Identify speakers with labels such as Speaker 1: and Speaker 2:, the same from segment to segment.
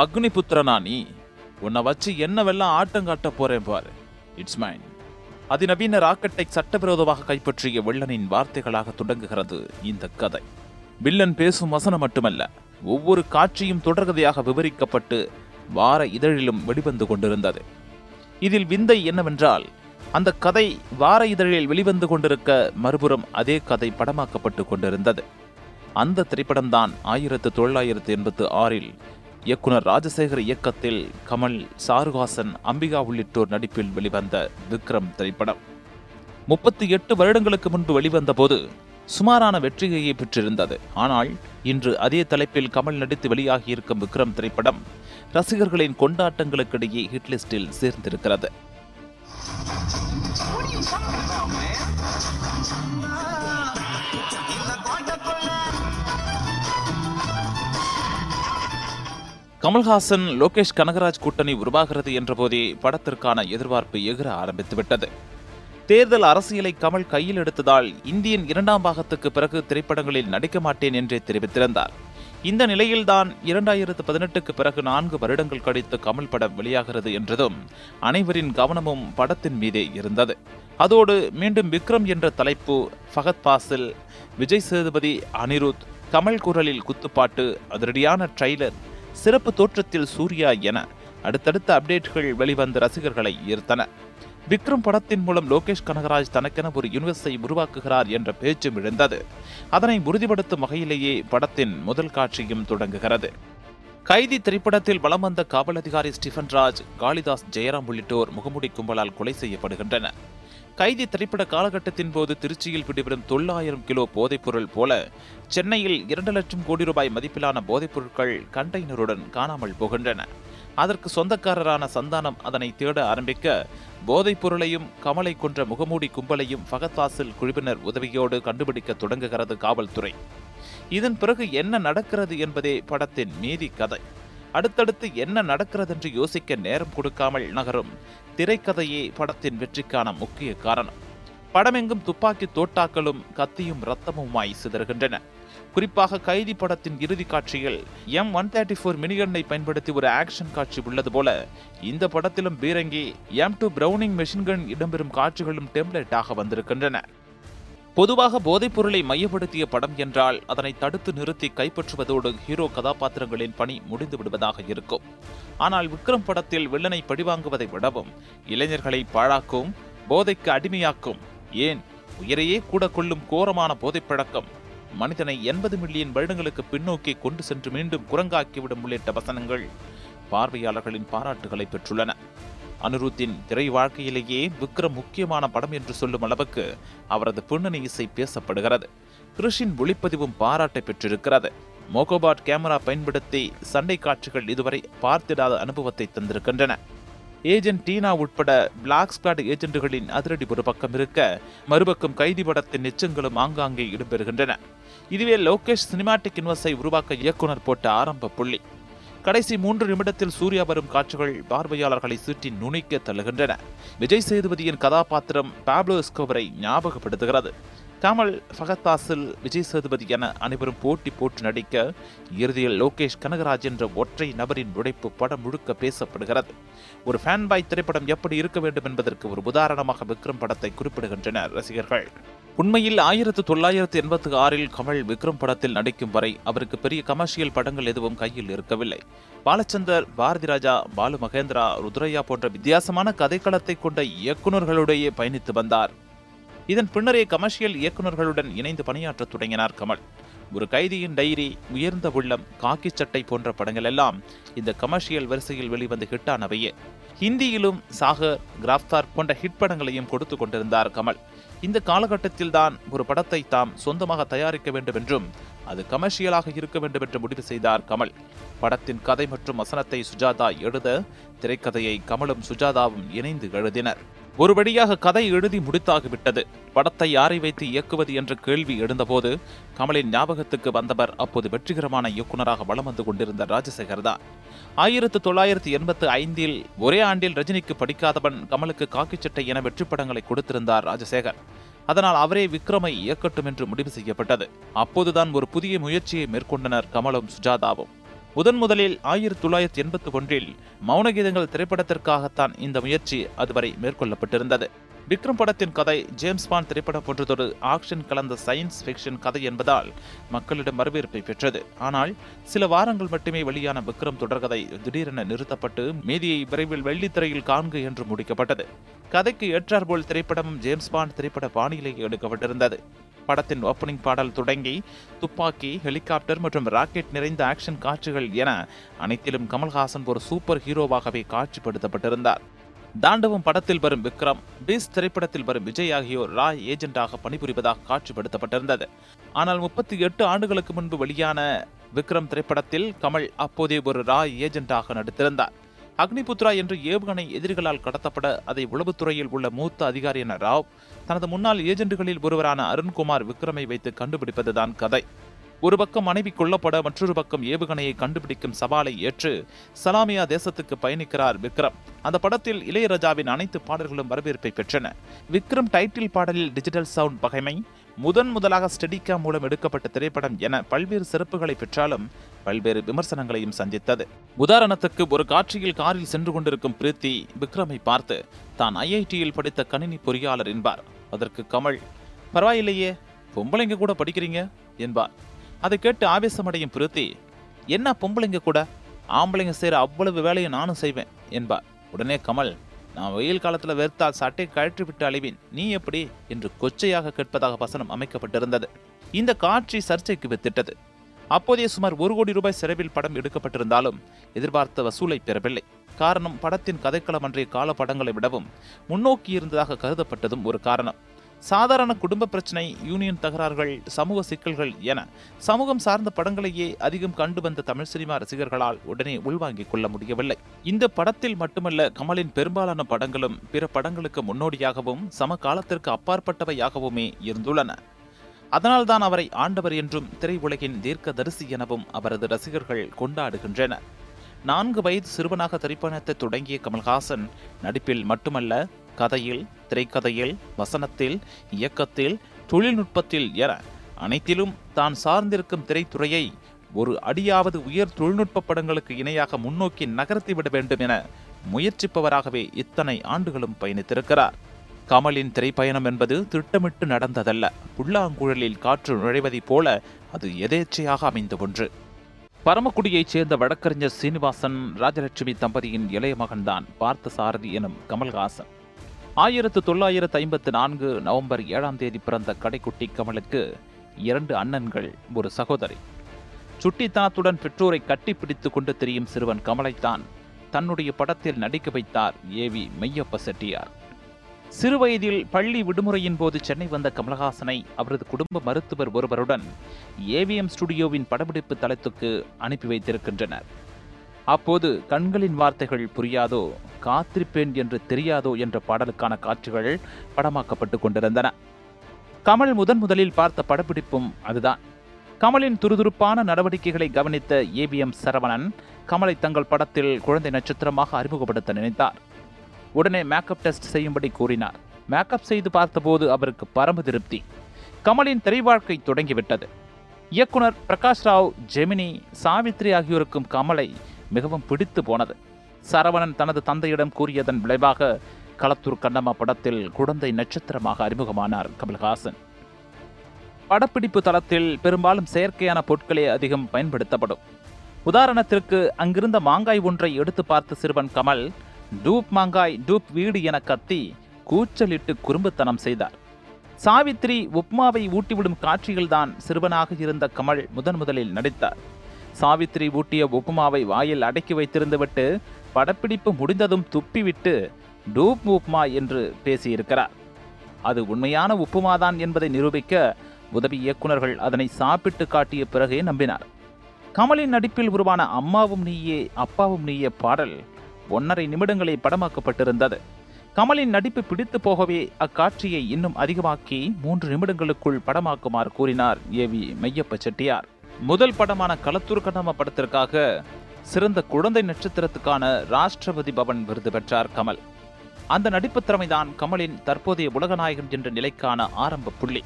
Speaker 1: அக்னிபுத்திரனா நீ உன்னை வச்சு என்னவெல்லாம் ஆட்டம் காட்ட போறேன் பாரு. இட்ஸ் மைன் அதிநவீன ராக்கெட்டை சட்டவிரோதமாக கைப்பற்றிய வில்லனின் வார்த்தைகளாக தொடங்குகிறது இந்த கதை. வில்லன் பேசும் வசனம் மட்டுமல்ல ஒவ்வொரு காட்சியும் தொடர்கதையாக விவரிக்கப்பட்டு வார இதழிலும் வெளிவந்து கொண்டிருந்தது. இதில் விந்தை என்னவென்றால் அந்த கதை வார இதழில் வெளிவந்து கொண்டிருக்க மறுபுறம் அதே கதை படமாக்கப்பட்டு கொண்டிருந்தது. அந்த திரைப்படம்தான் ஆயிரத்து தொள்ளாயிரத்து எண்பத்து ஆறில் இயக்குனர் ராஜசேகர் இயக்கத்தில் கமல் சாருஹாசன் அம்பிகா உள்ளிட்டோர் நடிப்பில் வெளிவந்த விக்ரம் திரைப்படம். முப்பத்தி எட்டு வருடங்களுக்கு முன்பு வெளிவந்த போது சுமாரான வெற்றியையே பெற்றிருந்தது. ஆனால் இன்று அதே தலைப்பில் கமல் நடித்து வெளியாகியிருக்கும் விக்ரம் திரைப்படம் ரசிகர்களின் கொண்டாட்டங்களுக்கிடையே ஹிட் லிஸ்டில் சேர்ந்திருக்கிறது. கமல்ஹாசன் லோகேஷ் கனகராஜ் கூட்டணி உருவாகிறது என்றபோதே படத்திற்கான எதிர்பார்ப்பு எகிர ஆரம்பித்துவிட்டது. தேர்தல் அரசியலை கமல் கையில் எடுத்ததால் இந்தியன் இரண்டாம் பாகத்துக்கு பிறகு திரைப்படங்களில் நடிக்க மாட்டேன் என்றே தெரிவித்திருந்தார். இந்த நிலையில்தான் இரண்டாயிரத்து பதினெட்டுக்கு பிறகு நான்கு வருடங்கள் கழித்து கமல் படம் வெளியாகிறது என்றதும் அனைவரின் கவனமும் படத்தின் மீதே இருந்தது. அதோடு மீண்டும் விக்ரம் என்ற தலைப்பு ஃபகத் பாசில் விஜய் சேதுபதி அனிருத் கமல் குரலில் குத்துப்பாட்டு அதிரடியான ட்ரெய்லர் சிறப்பு தோற்றத்தில் சூர்யா என அடுத்தடுத்த அப்டேட்கள் வெளிவந்த ரசிகர்களை ஈர்த்தன. விக்ரம் படத்தின் மூலம் லோகேஷ் கனகராஜ் தனக்கென ஒரு யூனிவர்ஸை உருவாக்குகிறார் என்ற பேச்சும் எழுந்தது. அதனை உறுதிப்படுத்தும் வகையிலேயே படத்தின் முதல் காட்சியும் தொடங்குகிறது. கைதி திரைப்படத்தில் வலம் வந்த காவல் அதிகாரி ஸ்டீஃபன் ராஜ் காளிதாஸ் ஜெயராம் உள்ளிட்டோர் முகமூடி கும்பலால் கொலை செய்யப்படுகின்றனர். கைதி திரைப்பட காலகட்டத்தின் போது திருச்சியில் பிடிபடும் தொள்ளாயிரம் கிலோ போதைப்பொருள் போல சென்னையில் இரண்டு லட்சம் கோடி ரூபாய் மதிப்பிலான போதைப்பொருட்கள் கண்டெய்னருடன் காணாமல் போகின்றன. அதற்கு சொந்தக்காரரான சந்தானம் அதனை தேட ஆரம்பிக்க போதைப் பொருளையும் கமலை கொன்ற முகமூடி கும்பலையும் ஃபகத்வாசில் குழுவினர் உதவியோடு கண்டுபிடிக்க தொடங்குகிறது காவல்துறை. இதன் பிறகு என்ன நடக்கிறது என்பதே படத்தின் மீதி கதை. அடுத்தடுத்து என்ன நடக்கிறது என்று யோசிக்க நேரம் கொடுக்காமல் நகரும் திரைக்கதையே படத்தின் வெற்றிக்கான முக்கிய காரணம். படமெங்கும் துப்பாக்கி தோட்டாக்களும் கத்தியும் ரத்தமுமாய் சிதறுகின்றன. குறிப்பாக கைதி படத்தின் இறுதி காட்சியில் எம் ஒன் தேர்ட்டி ஃபோர் மினிகன்னை பயன்படுத்தி ஒரு ஆக்ஷன் காட்சி உள்ளது போல இந்த படத்திலும் பீரங்கி எம் டூ பிரவுனிங் மெஷின்கன் இடம்பெறும் காட்சிகளும் டெம்ப்ளேட்டாக வந்திருக்கின்றன. பொதுவாக போதைப்பொருளை மையப்படுத்திய படம் என்றால் அதனை தடுத்து நிறுத்தி கைப்பற்றுவதோடு ஹீரோ கதாபாத்திரங்களின் பணி முடிந்து விடுவதாக இருக்கும். ஆனால் விக்ரம் படத்தில் வில்லனை பழிவாங்குவதை விடவும் இளைஞர்களை பாழாக்கும் போதைக்கு அடிமையாக்கும் ஏன்? உயிரையே கூட கொள்ளும் கோரமான போதைப் பழக்கம். மனிதனை எண்பது மில்லியன் வருடங்களுக்கு பின்னோக்கி கொண்டு சென்று மீண்டும் குரங்காக்கிவிடும் உள்ளிட்ட வசனங்கள் பார்வையாளர்களின் பாராட்டுகளை பெற்றுள்ளன. அனுருத்தின் திரை வாழ்க்கையிலேயே விக்ரம் முக்கியமான படம் என்று சொல்லும் அளவுக்கு அவரது பின்னணி இசை பேசப்படுகிறது. கிருஷின் ஒளிப்பதிவும் பாராட்டை பெற்றிருக்கிறது. மோகோபாட் கேமரா பயன்படுத்தி சண்டை காட்சிகள் இதுவரை பார்த்திடாத அனுபவத்தை தந்திருக்கின்றன. ஏஜென்ட் டீனா உட்பட பிளாக் ஸ்குவாட் ஏஜென்ட்டுகளின் அதிரடி ஒரு பக்கம் இருக்க மறுபக்கம் கைதி படத்தின் நிச்சங்களும் ஆங்காங்கே இடம்பெறுகின்றன. இதுவே லோகேஷ் சினிமாட்டிக் இன்வெஸ்டை உருவாக்க இயக்குனர் போட்ட ஆரம்ப புள்ளி. கடைசி மூன்று நிமிடத்தில் சூர்யா வரும் காட்சிகள் பார்வையாளர்களை சுற்றி நுணைக்க தள்ளுகின்றன. விஜய் சேதுபதியின் கதாபாத்திரம் பாப்லோ எஸ்கோவரை ஞாபகப்படுத்துகிறது. கமல் ஃபகத்தாசில் விஜய் சேதுபதி என அனைவரும் போட்டி போட்டு நடிக்க இறுதியில் லோகேஷ் கனகராஜ் என்ற ஒற்றை நபரின் உழைப்பு படம் முழுக்க பேசப்படுகிறது. ஒரு ஃபேன் பாய் திரைப்படம் எப்படி இருக்க வேண்டும் என்பதற்கு ஒரு உதாரணமாக விக்ரம் படத்தை குறிப்பிடுகின்றனர் ரசிகர்கள். உண்மையில் ஆயிரத்து தொள்ளாயிரத்து எண்பத்தி ஆறில் கமல் விக்ரம் படத்தில் நடிக்கும் வரை அவருக்கு பெரிய கமர்ஷியல் படங்கள் எதுவும் கையில் இருக்கவில்லை. பாலச்சந்தர் பாரதி ராஜா பாலு மகேந்திரா ருத்ரையா போன்ற வித்தியாசமான கதைக்களத்தை கொண்ட இயக்குநர்களுடைய பயணித்து வந்தார். இதன் பின்னரே கமர்ஷியல் இயக்குநர்களுடன் இணைந்து பணியாற்றத் தொடங்கினார் கமல். ஒரு கைதியின் டைரி உயர்ந்த உள்ளம் காக்கி சட்டை போன்ற படங்கள் எல்லாம் இந்த கமர்ஷியல் வரிசையில் வெளிவந்த ஹிட்டானவையே. ஹிந்தியிலும் சாகர் கிராஃப்தார் போன்ற ஹிட் படங்களையும் கொடுத்து கொண்டிருந்தார் கமல். இந்த காலகட்டத்தில் தான் ஒரு படத்தை தாம் சொந்தமாக தயாரிக்க வேண்டும் என்றும் அது கமர்ஷியலாக இருக்க வேண்டும் என்று முடிவு செய்தார் கமல். படத்தின் கதை மற்றும் வசனத்தை சுஜாதா எழுத திரைக்கதையை கமலும் சுஜாதாவும் இணைந்து எழுதினர். ஒருபடியாக கதை எழுதி முடித்தாகிவிட்டது. படத்தை யாரை வைத்து இயக்குவது என்ற கேள்வி எழுந்தபோது கமலின் ஞாபகத்துக்கு வந்தவர் அப்போது வெற்றிகரமான இயக்குனராக வலம் வந்து கொண்டிருந்த ராஜசேகர் தான். ஆயிரத்து தொள்ளாயிரத்து எண்பத்து ஐந்தில் ஒரே ஆண்டில் ரஜினிக்கு படிக்காதவன் கமலுக்கு காக்கிச்சட்டை என வெற்றி படங்களை கொடுத்திருந்தார் ராஜசேகர். அதனால் அவரே விக்ரமை இயக்கட்டும் என்று முடிவு செய்யப்பட்டது. அப்போதுதான் ஒரு புதிய முயற்சியை மேற்கொண்டனர் கமலும் சுஜாதாவும். முதன் முதலில் ஆயிரத்தி தொள்ளாயிரத்தி எண்பத்தி ஒன்றில் மௌனகீதங்கள் திரைப்படத்திற்காகத்தான் இந்த முயற்சி அதுவரை மேற்கொள்ளப்பட்டிருந்தது. விக்ரம் படத்தின் கதை ஜேம்ஸ் பாண்ட் திரைப்படம் போன்றதொரு ஆக்ஷன் கலந்த சயின்ஸ் ஃபிக்ஷன் கதை என்பதால் மக்களிடம் வரவேற்பை பெற்றது. ஆனால் சில வாரங்கள் மட்டுமே வெளியான விக்ரம் தொடர்கதை திடீரென நிறுத்தப்பட்டு மீதியை விரைவில் வெள்ளித்திரையில் காண்க என்று முடிக்கப்பட்டது. கதைக்கு ஏற்றாற்போல் திரைப்படமும் ஜேம்ஸ் பான் திரைப்பட பாணியிலேயே எடுக்கப்பட்டிருந்தது. படத்தின் ஓப்பனிங் பாடல் தொடங்கி துப்பாக்கி ஹெலிகாப்டர் மற்றும் ராக்கெட் நிறைந்த ஆக்ஷன் காட்சிகள் என அனைத்திலும் கமல்ஹாசன் ஒரு சூப்பர் ஹீரோவாகவே காட்சிப்படுத்தப்பட்டிருந்தார். தாண்டவம் படத்தில் வரும் விக்ரம் பீஸ் திரைப்படத்தில் வரும் விஜய் ஆகியோர் ராய் ஏஜென்டாக பணிபுரிவதாக காட்சிப்படுத்தப்பட்டிருந்தது. ஆனால் முப்பத்தி எட்டு ஆண்டுகளுக்கு முன்பு வெளியான விக்ரம் திரைப்படத்தில் கமல் அப்போதே ஒரு ராய் ஏஜென்டாக நடித்திருந்தார். அக்னிபுத்ரா என்று ஏவுகணை எதிரிகளால் கடத்தப்பட அதை உளவுத்துறையில் உள்ள மூத்த அதிகாரி என ராவ் தனது முன்னாள் ஏஜென்ட்டுகளில் ஒருவரான அருண்குமார் விக்ரமை வைத்து கண்டுபிடிப்பதுதான் கதை. ஒரு பக்கம் மனைவி கொல்லப்பட மற்றொரு பக்கம் ஏவுகணையை கண்டுபிடிக்கும் சவாலை ஏற்று சலாமியா தேசத்துக்கு பயணிக்கிறார் விக்ரம். அந்த படத்தில் இளையராஜாவின் அனைத்து பாடல்களும் வரவேற்பை பெற்றன. விக்ரம் டைட்டில் பாடலில் டிஜிட்டல் சவுண்ட் பகைமை முதன் முதலாக ஸ்டெடிகா மூலம் எடுக்கப்பட்ட திரைப்படம் என பல்வேறு சிறப்புகளை பெற்றாலும் பல்வேறு விமர்சனங்களையும் சந்தித்தது. உதாரணத்துக்கு ஒரு காட்சியில் காரில் சென்று கொண்டிருக்கும் பிரீத்தி விக்ரமை பார்த்து தான் ஐஐடியில் படித்த கணினி பொறியாளர் என்பார். அதற்கு கமல் பரவாயில்லையே பொம்பளைங்க கூட படிக்கிறீங்க? என்பார். அதை கேட்டு ஆவேசமடையும் பிரித்தி என்ன பொம்பளைங்க கூட? ஆம்பளைங்க செய்கிற அவ்வளவு வேலையை நானும் செய்வேன் என்பார் உடனே கமல் நான் வெயில் காலத்துல வெறுத்தால் சட்டை கழற்றி விட்டு அழிவேன். நீ எப்படி? என்று கொச்சையாக கேட்பதாக வசனம் அமைக்கப்பட்டிருந்தது. இந்த காட்சி சர்ச்சைக்கு வித்திட்டது. அப்போதைய சுமார் ஒரு கோடி ரூபாய் செலவில் படம் எடுக்கப்பட்டிருந்தாலும் எதிர்பார்த்த வசூலை பெறவில்லை. காரணம் படத்தின் கதைக்களம் அன்றைய கால படங்களை விடவும் முன்னோக்கி இருந்ததாக கருதப்பட்டதும் ஒரு காரணம். சாதாரண குடும்ப பிரச்சனை யூனியன் தகராறுகள் சமூக சிக்கல்கள் என சமூகம் சார்ந்த படங்களையே அதிகம் கண்டு வந்த தமிழ் சினிமா ரசிகர்களால் உடனே உள்வாங்கிக் கொள்ள முடியவில்லை. இந்த படத்தில் மட்டுமல்ல கமலின் பெரும்பாலான படங்களும் பிற படங்களுக்கு முன்னோடியாகவும் சம காலத்திற்கு அப்பாற்பட்டவையாகவுமே இருந்துள்ளன. அதனால்தான் அவரை ஆண்டவர் என்றும் திரையுலகின் தீர்க்கதரிசி எனவும் அவரது ரசிகர்கள் கொண்டாடுகின்றனர். நான்கு வயது சிறுவனாக திரைப்பயணத்தை தொடங்கிய கமல்ஹாசன் நடிப்பில் மட்டுமல்ல கதையில் திரைக்கதையில் வசனத்தில் இயக்கத்தில் தொழில்நுட்பத்தில் என அனைத்திலும் தான் சார்ந்திருக்கும் திரைத்துறையை ஒரு அடியாவது உயர் தொழில்நுட்ப படங்களுக்கு இணையாக முன்னோக்கி நகர்த்திவிட வேண்டும் என முயற்சிப்பவராகவே இத்தனை ஆண்டுகளும் பயணித்திருக்கிறார். கமலின் திரைப்பயணம் என்பது திட்டமிட்டு நடந்ததல்ல. புல்லாங்குழலில் காற்று நுழைவதைப் போல அது எதேச்சையாக அமைந்த ஒன்று. பரமக்குடியைச் சேர்ந்த வழக்கறிஞர் சீனிவாசன் ராஜலட்சுமி தம்பதியின் இளைய மகன்தான் பார்த்தசாரதி எனும் கமல்ஹாசன். ஆயிரத்து தொள்ளாயிரத்து ஐம்பத்து நான்கு நவம்பர் ஏழாம் தேதி பிறந்த கடைக்குட்டி கமலுக்கு இரண்டு அண்ணன்கள் ஒரு சகோதரி. சுட்டித்தனத்துடன் பெற்றோரை கட்டிப்பிடித்துக் கொண்டு திரியும் சிறுவன் கமலைத்தான் தன்னுடைய படத்தில் நடிக்க வைத்தார் ஏவி மெய்யப்ப செட்டியார். சிறுவயதில் பள்ளி விடுமுறையின் போது சென்னை வந்த கமலஹாசனை அவரது குடும்ப மருத்துவர் ஒருவருடன் ஏவிஎம் ஸ்டுடியோவின் படப்பிடிப்பு தளத்துக்கு அனுப்பி வைத்திருக்கின்றனர். அப்போது கண்களின் வார்த்தைகள் புரியாதோ காத்திருப்பேன் என்று தெரியாதோ என்ற பாடலுக்கான காட்சிகள் படமாக்கப்பட்டு கொண்டிருந்தன. கமல் முதன் முதலில் பார்த்த படப்பிடிப்பும் அதுதான். கமலின் துருதுருப்பான நடவடிக்கைகளை கவனித்த ஏபிஎம் சரவணன் கமலை தங்கள் படத்தில் குழந்தை நட்சத்திரமாக அறிமுகப்படுத்த நினைத்தார். உடனே மேக்கப் டெஸ்ட் செய்யும்படி கூறினார். மேக்கப் செய்து பார்த்தபோது அவருக்கு பரம்பு திருப்தி. கமலின் திரைவாழ்க்கை தொடங்கிவிட்டது. இயக்குனர் பிரகாஷ் ராவ் ஜெமினி சாவித்ரி ஆகியோருக்கும் கமலை மிகவும் பிடித்து போனது. சரவணன் தனது தந்தையிடம் கூறியதன் விளைவாக களத்தூர் கண்ணம்மா படத்தில் குழந்தை நட்சத்திரமாக அறிமுகமானார் கமல்ஹாசன். படப்பிடிப்பு தளத்தில் பெரும்பாலும் செயற்கையான பொருட்களே அதிகம் பயன்படுத்தப்படும். உதாரணத்திற்கு அங்கிருந்த மாங்காய் ஒன்றை எடுத்து பார்த்த சிறுவன் கமல் டூப் மாங்காய் டூப் வீடு என கத்தி கூச்சலிட்டு குறும்புத்தனம் செய்தார். சாவித்ரி உப்மாவை ஊட்டிவிடும் காட்சியில்தான் சிறுவனாக இருந்த கமல் முதன் முதலில் நடித்தார். சாவித்ரி ஊட்டிய உப்புமாவை வாயில் அடக்கி வைத்திருந்துவிட்டு படப்பிடிப்பு முடிந்ததும் துப்பிவிட்டு டூப் உப்மா என்று பேசியிருக்கிறார். அது உண்மையான உப்புமாதான் என்பதை நிரூபிக்க உதவி இயக்குனர்கள் அதனை சாப்பிட்டு காட்டிய பிறகே நம்பினார். கமலின் நடிப்பில் உருவான அம்மாவும் நீயே அப்பாவும் நீயே பாடல் ஒன்றரை நிமிடங்களில் படமாக்கப்பட்டிருந்தது. கமலின் நடிப்பு பிடித்து போகவே அக்காட்சியை இன்னும் அதிகமாக்கி மூன்று நிமிடங்களுக்குள் படமாக்குமாறு கூறினார் ஏவி மெய்யப்ப செட்டியார். முதல் படமான களத்தூர் கண்ணம்மா படத்திற்காக சிறந்த குழந்தை நட்சத்திரத்துக்கான ராஷ்டிரபதி பவன் விருது பெற்றார் கமல். அந்த நடிப்பு திறமைதான் கமலின் தற்போதைய உலகநாயகன் என்ற நிலைக்கான ஆரம்ப புள்ளி.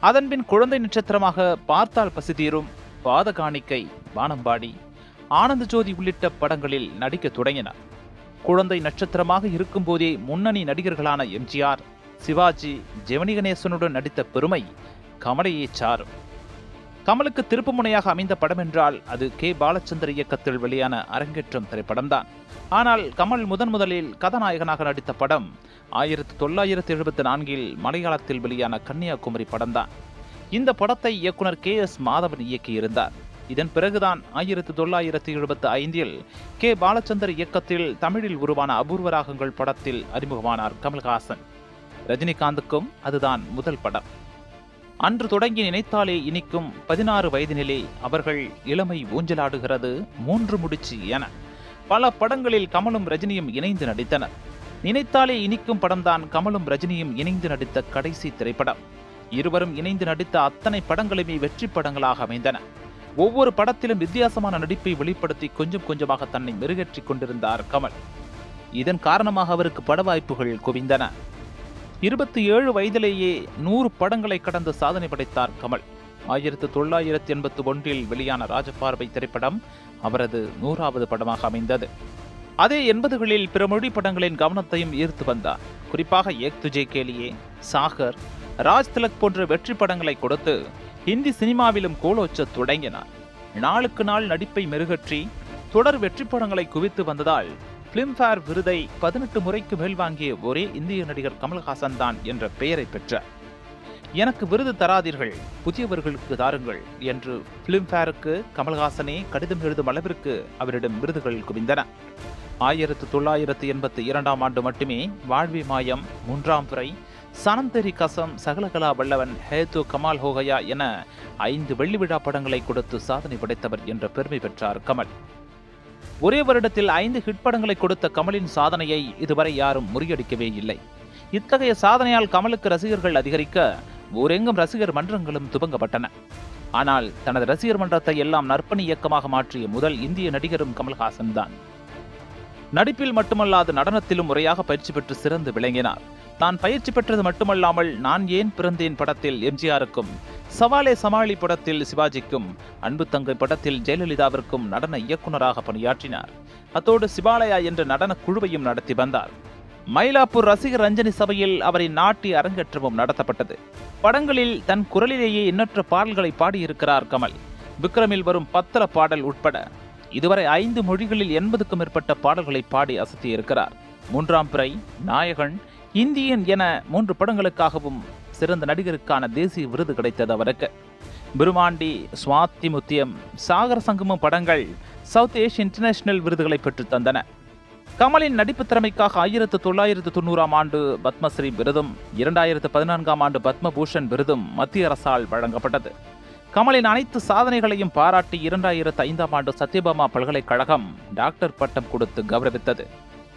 Speaker 1: அதன்பின் குழந்தை நட்சத்திரமாக பார்த்தால் பசி தீரும் பாத காணிக்கை வானம்பாடி ஆனந்த ஜோதி உள்ளிட்ட படங்களில் நடிக்க தொடங்கினார். குழந்தை நட்சத்திரமாக இருக்கும்போதே முன்னணி நடிகர்களான எம்ஜிஆர் சிவாஜி ஜெமினி கணேசனுடன் நடித்த பெருமை கமலையே சாரும். கமலுக்கு திருப்புமுனையாக அமைந்த படம் என்றால் அது கே. பாலச்சந்தர் இயக்கத்தில் வெளியான அரங்கேற்றம் திரைப்படம்தான். ஆனால் கமல் முதன் முதலில் கதாநாயகனாக நடித்த படம் ஆயிரத்தி தொள்ளாயிரத்தி எழுபத்தி நான்கில் மலையாளத்தில் வெளியான கன்னியாகுமரி படம்தான். இந்த படத்தை இயக்குனர் கே. எஸ். மாதவன் இயக்கியிருந்தார். இதன் பிறகுதான் ஆயிரத்தி தொள்ளாயிரத்தி எழுபத்தி ஐந்தில் கே. பாலச்சந்தர் இயக்கத்தில் தமிழில் உருவான அபூர்வ ராகங்கள் படத்தில் அறிமுகமானார் கமல்ஹாசன். ரஜினிகாந்துக்கும் அதுதான் முதல் படம். அன்று தொடங்கி நினைத்தாலே இனிக்கும் பதினாறு வயதினிலே அவர்கள் இளமை ஊஞ்சலாடுகிறது மூன்று முடிச்சு என. பல படங்களில் கமலும் ரஜினியும் இணைந்து நடித்தனர். நினைத்தாலே இனிக்கும் படம்தான் கமலும் ரஜினியும் இணைந்து நடித்த கடைசி திரைப்படம். இருவரும் இணைந்து நடித்த அத்தனை படங்களுமே வெற்றி படங்களாக அமைந்தன. ஒவ்வொரு படத்திலும் வித்தியாசமான நடிப்பை வெளிப்படுத்தி கொஞ்சம் கொஞ்சமாக தன்னை மெருகேற்றிக் கொண்டிருந்தார் கமல். இதன் காரணமாக அவருக்கு பட வாய்ப்புகள் குவிந்தன. இருபத்தி ஏழு வயதிலேயே நூறு படங்களை கடந்து சாதனை படைத்தார் கமல். ஆயிரத்து தொள்ளாயிரத்தி எண்பத்தி ஒன்றில் வெளியான ராஜபார்வை திரைப்படம் அவரது நூறாவது படமாக அமைந்தது. அதே எண்பதுகளில் பிற மொழி படங்களின் கவனத்தையும் ஈர்த்து வந்தார். குறிப்பாக ஏக் துஜே கேலியே சாகர் ராஜ் திலக் போன்ற வெற்றி படங்களை கொடுத்து ஹிந்தி சினிமாவிலும் கோலோச்ச தொடங்கினார். நாளுக்கு நாள் நடிப்பை மெருகற்றி தொடர் வெற்றி படங்களை குவித்து வந்ததால் பிலிம்ஃபேர் விருதை பதினெட்டு முறைக்கு மேல் வாங்கிய ஒரே இந்திய நடிகர் கமல்ஹாசன் தான் என்ற பெயரை பெற்றார் எனக்கு விருது தராதீர்கள் புதியவர்களுக்கு தாருங்கள் என்று பிலிம்ஃபேருக்கு கமல்ஹாசனே கடிதம் எழுதும் அளவிற்கு அவரிடம் விருதுகள் குவிந்தன. ஆயிரத்து தொள்ளாயிரத்து எண்பத்தி இரண்டாம் ஆண்டு மட்டுமே வாழ்வி மாயம் மூன்றாம் பிறை சனந்தரி கசம் சகலகலா வல்லவன் ஹேது கமால் ஹோகயா என ஐந்து வெள்ளி விழா படங்களை கொடுத்து சாதனை படைத்தவர் என்ற பெருமை பெற்றார் கமல். ஒரே வருடத்தில் ஐந்து ஹிட் படங்களை கொடுத்த கமலின் சாதனையை இதுவரை யாரும் முறியடிக்கவே இல்லை. இத்தகைய சாதனையால் கமலுக்கு ரசிகர்கள் அதிகரிக்க ஊரெங்கும் ரசிகர் மன்றங்களும் துவங்கப்பட்டன. ஆனால் தனது ரசிகர் மன்றத்தை எல்லாம் நற்பணி இயக்கமாக மாற்றிய முதல் இந்திய நடிகரும் கமல்ஹாசன் தான். நடிப்பில் மட்டுமல்லாது நடனத்திலும் முறையாக பயிற்சி பெற்று சிறந்து விளங்கினார். தான் பயிற்சி பெற்றது மட்டுமல்லாமல் நான் ஏன் பிறந்தேன் படத்தில் எம்ஜிஆருக்கும் சவாலே சமாளி படத்தில் சிவாஜிக்கும் அன்பு தங்கை படத்தில் ஜெயலலிதாவிற்கும் நடன இயக்குனராக பணியாற்றினார். அத்தோடு சிவாலயா என்ற நடன குழுவையும் நடத்தி வந்தார். மயிலாப்பூர் ரசிகர் ரஞ்சனி சபையில் அவரின் நாட்டி அரங்கேற்றமும் நடத்தப்பட்டது. படங்களில் தன் குரலிலேயே எண்ணற்ற பாடல்களை பாடியிருக்கிறார் கமல். விக்ரமில் வரும் பத்திர பாடல் உட்பட இதுவரை ஐந்து மொழிகளில் எண்பதுக்கும் மேற்பட்ட பாடல்களை பாடி அசத்தியிருக்கிறார். மூன்றாம் பிறை நாயகன் இந்தியன் என மூன்று படங்களுக்காகவும் சிறந்த நடிகருக்கான தேசிய விருது கிடைத்தது அவருக்கு. பிருமாண்டி சுவாத்தி முத்தியம் சாகர சங்கமம் படங்கள் சவுத் ஏஷிய இன்டர்நேஷனல் விருதுகளை பெற்று தந்தன. கமலின் நடிப்பு திறமைக்காக ஆயிரத்து தொள்ளாயிரத்து தொண்ணூறாம் ஆண்டு பத்மஸ்ரீ விருதும் இரண்டாயிரத்து பதினான்காம் ஆண்டு பத்மபூஷன் விருதும் மத்திய அரசால் வழங்கப்பட்டது. கமலின் அனைத்து சாதனைகளையும் பாராட்டி இரண்டாயிரத்து ஐந்தாம் ஆண்டு சத்யபாமா பல்கலைக்கழகம் டாக்டர் பட்டம் கொடுத்து கௌரவித்தது.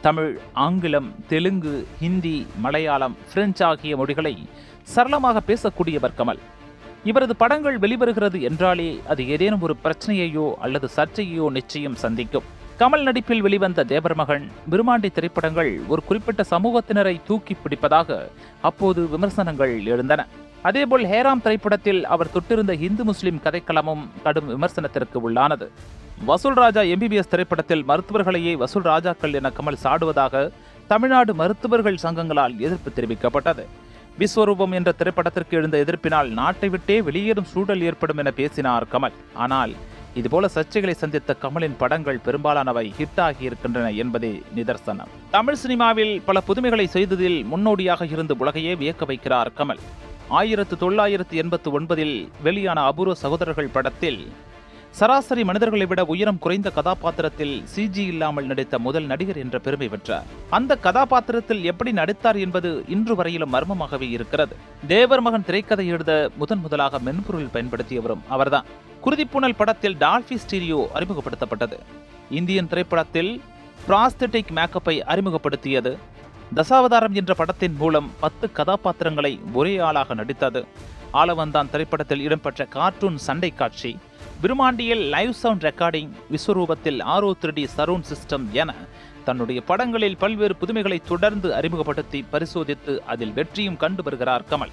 Speaker 1: தமிழ் ஆங்கிலம் தெலுங்கு ஹிந்தி மலையாளம் பிரெஞ்சு ஆகிய மொழிகளை சரளமாக பேசக்கூடியவர் கமல். இவரது படங்கள் வெளிவருகிறது என்றாலே அது ஏதேனும் ஒரு பிரச்சனையையோ அல்லது சர்ச்சையோ நிச்சயம் சந்திக்கும். கமல் நடிப்பில் வெளிவந்த தேவர் மகன் விருமாண்டி திரைப்படங்கள் ஒரு குறிப்பிட்ட சமூகத்தினரை தூக்கி பிடிப்பதாக அப்போது விமர்சனங்கள் எழுந்தன. அதேபோல் ஹேராம் திரைப்படத்தில் அவர் தொட்டிருந்த இந்து முஸ்லிம் கதைக்களமும் கடும் விமர்சனத்திற்கு உள்ளானது. வசூல் ராஜா எம்பிபிஎஸ் திரைப்படத்தில் மருத்துவர்களையே வசூல் ராஜாக்கள் என கமல் சாடுவதாக தமிழ்நாடு மருத்துவர்கள் சங்கங்களால் எதிர்ப்பு தெரிவிக்கப்பட்டது. விஸ்வரூபம் என்ற திரைப்படத்திற்கு எழுந்த எதிர்ப்பினால் நாட்டை விட்டே வெளியேறும் சூழல் ஏற்படும் என பேசினார் கமல். ஆனால் இதுபோல சர்ச்சைகளை சந்தித்த கமலின் படங்கள் பெரும்பாலானவை ஹிட் ஆகி இருக்கின்றன என்பதே நிதர்சனம். தமிழ் சினிமாவில் பல புதுமைகளை செய்ததில் முன்னோடியாக இருந்து உலகையே வியக்க வைக்கிறார் கமல். ஆயிரத்து தொள்ளாயிரத்து எண்பத்து ஒன்பதில் வெளியான அபூர்வ சகோதரர்கள் படத்தில் சராசரி மனிதர்களை விட உயரம் குறைந்த கதாபாத்திரத்தில் சிஜி இல்லாமல் நடித்த முதல் நடிகர் என்ற பெருமை பெற்றார் அந்த கதாபாத்திரத்தில் எப்படி நடித்தார் என்பது இன்று வரையிலும் மர்மமாகவே இருக்கிறது. தேவர் மகன் திரைக்கதை எழுத முதன் முதலாக மென்பொருள் பயன்படுத்தியவரும் அவர்தான். குருதிப்புணல் படத்தில் டால்பி ஸ்டீரியோ அறிமுகப்படுத்தப்பட்டது. இந்தியன் திரைப்படத்தில் பிராஸ்தட்டிக் மேக்கப்பை அறிமுகப்படுத்தியது. தசாவதாரம் என்ற படத்தின் மூலம் பத்து கதாபாத்திரங்களை ஒரே ஆளாக நடித்தது. ஆளவந்தான் திரைப்படத்தில் இடம்பெற்ற கார்ட்டூன் சண்டை காட்சி பிரம்மாண்டியில் லைவ் சவுண்ட் ரெக்கார்டிங் விஸ்வரூபத்தில் ஆரோ த்ரீ சரவுண்ட் சிஸ்டம் என தன்னுடைய படங்களில் பல்வேறு புதுமைகளை தொடர்ந்து அறிமுகப்படுத்தி பரிசோதித்து அதில் வெற்றியும் கண்டு வருகிறார் கமல்.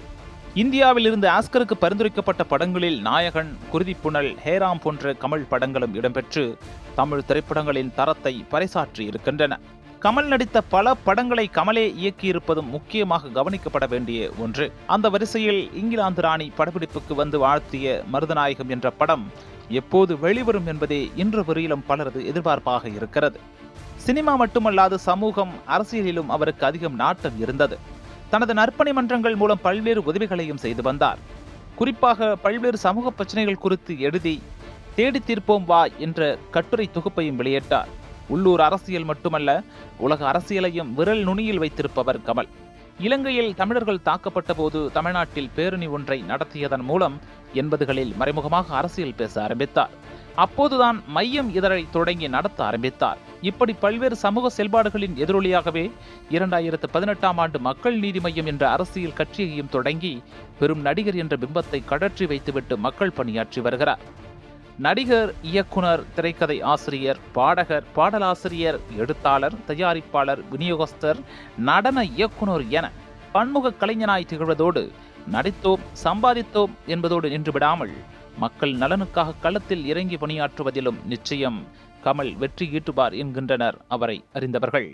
Speaker 1: இந்தியாவில் இருந்து ஆஸ்கருக்கு பரிந்துரைக்கப்பட்ட படங்களில் நாயகன் குருதிப்புணல் ஹேராம் போன்ற கமல் படங்களும் இடம்பெற்று தமிழ் திரைப்படங்களின் தரத்தை பறைசாற்றி இருக்கின்றன. கமல் நடித்த பல படங்களை கமலே இயக்கியிருப்பதும் முக்கியமாக கவனிக்கப்பட வேண்டிய ஒன்று. அந்த வரிசையில் இங்கிலாந்து ராணி படப்பிடிப்புக்கு வந்து வாழ்த்திய மருதநாயகம் என்ற படம் எப்போது வெளிவரும் என்பதே இன்று வரையிலும் பலரது எதிர்பார்ப்பாக இருக்கிறது. சினிமா மட்டுமல்லாது சமூகம் அரசியலிலும் அவருக்கு அதிகம் நாட்டம் இருந்தது. தனது நற்பணி மன்றங்கள் மூலம் பல்வேறு உதவிகளையும் செய்து வந்தார். குறிப்பாக பல்வேறு சமூக பிரச்சனைகள் குறித்து எழுதி தேடி தீர்ப்போம் வா என்ற கட்டுரை தொகுப்பையும் வெளியிட்டார். உள்ளூர் அரசியல் மட்டுமல்ல உலக அரசியலையும் விரல் நுனியில் வைத்திருப்பவர் கமல். இலங்கையில் தமிழர்கள் தாக்கப்பட்ட போது தமிழ்நாட்டில் பேரணி ஒன்றை நடத்தியதன் மூலம் எண்பதுகளில் மறைமுகமாக அரசியல் பேச ஆரம்பித்தார். அப்போதுதான் மையம் இதழை தொடங்கி நடத்த ஆரம்பித்தார். இப்படி பல்வேறு சமூக செயல்பாடுகளின் எதிரொலியாகவே இரண்டாயிரத்து பதினெட்டாம் ஆண்டு மக்கள் நீதி மையம் என்ற அரசியல் கட்சியையும் தொடங்கி பெரும் நடிகர் என்ற பிம்பத்தை கடற்றி வைத்துவிட்டு மக்கள் பணியாற்றி வருகிறார். நடிகர் இயக்குனர் திரைக்கதை ஆசிரியர் பாடகர் பாடலாசிரியர் எழுத்தாளர் தயாரிப்பாளர் விநியோகஸ்தர் நடன இயக்குனர் என பன்முக கலைஞனாய் திகழ்வதோடு நடித்தோம் சம்பாதித்தோம் என்பதோடு நின்று விடாமல் மக்கள் நலனுக்காக களத்தில் இறங்கி பணியாற்றுவதிலும் நிச்சயம். கமல் வெற்றி ஈட்டுவார் என்கின்றனர் அவரை அறிந்தவர்கள்.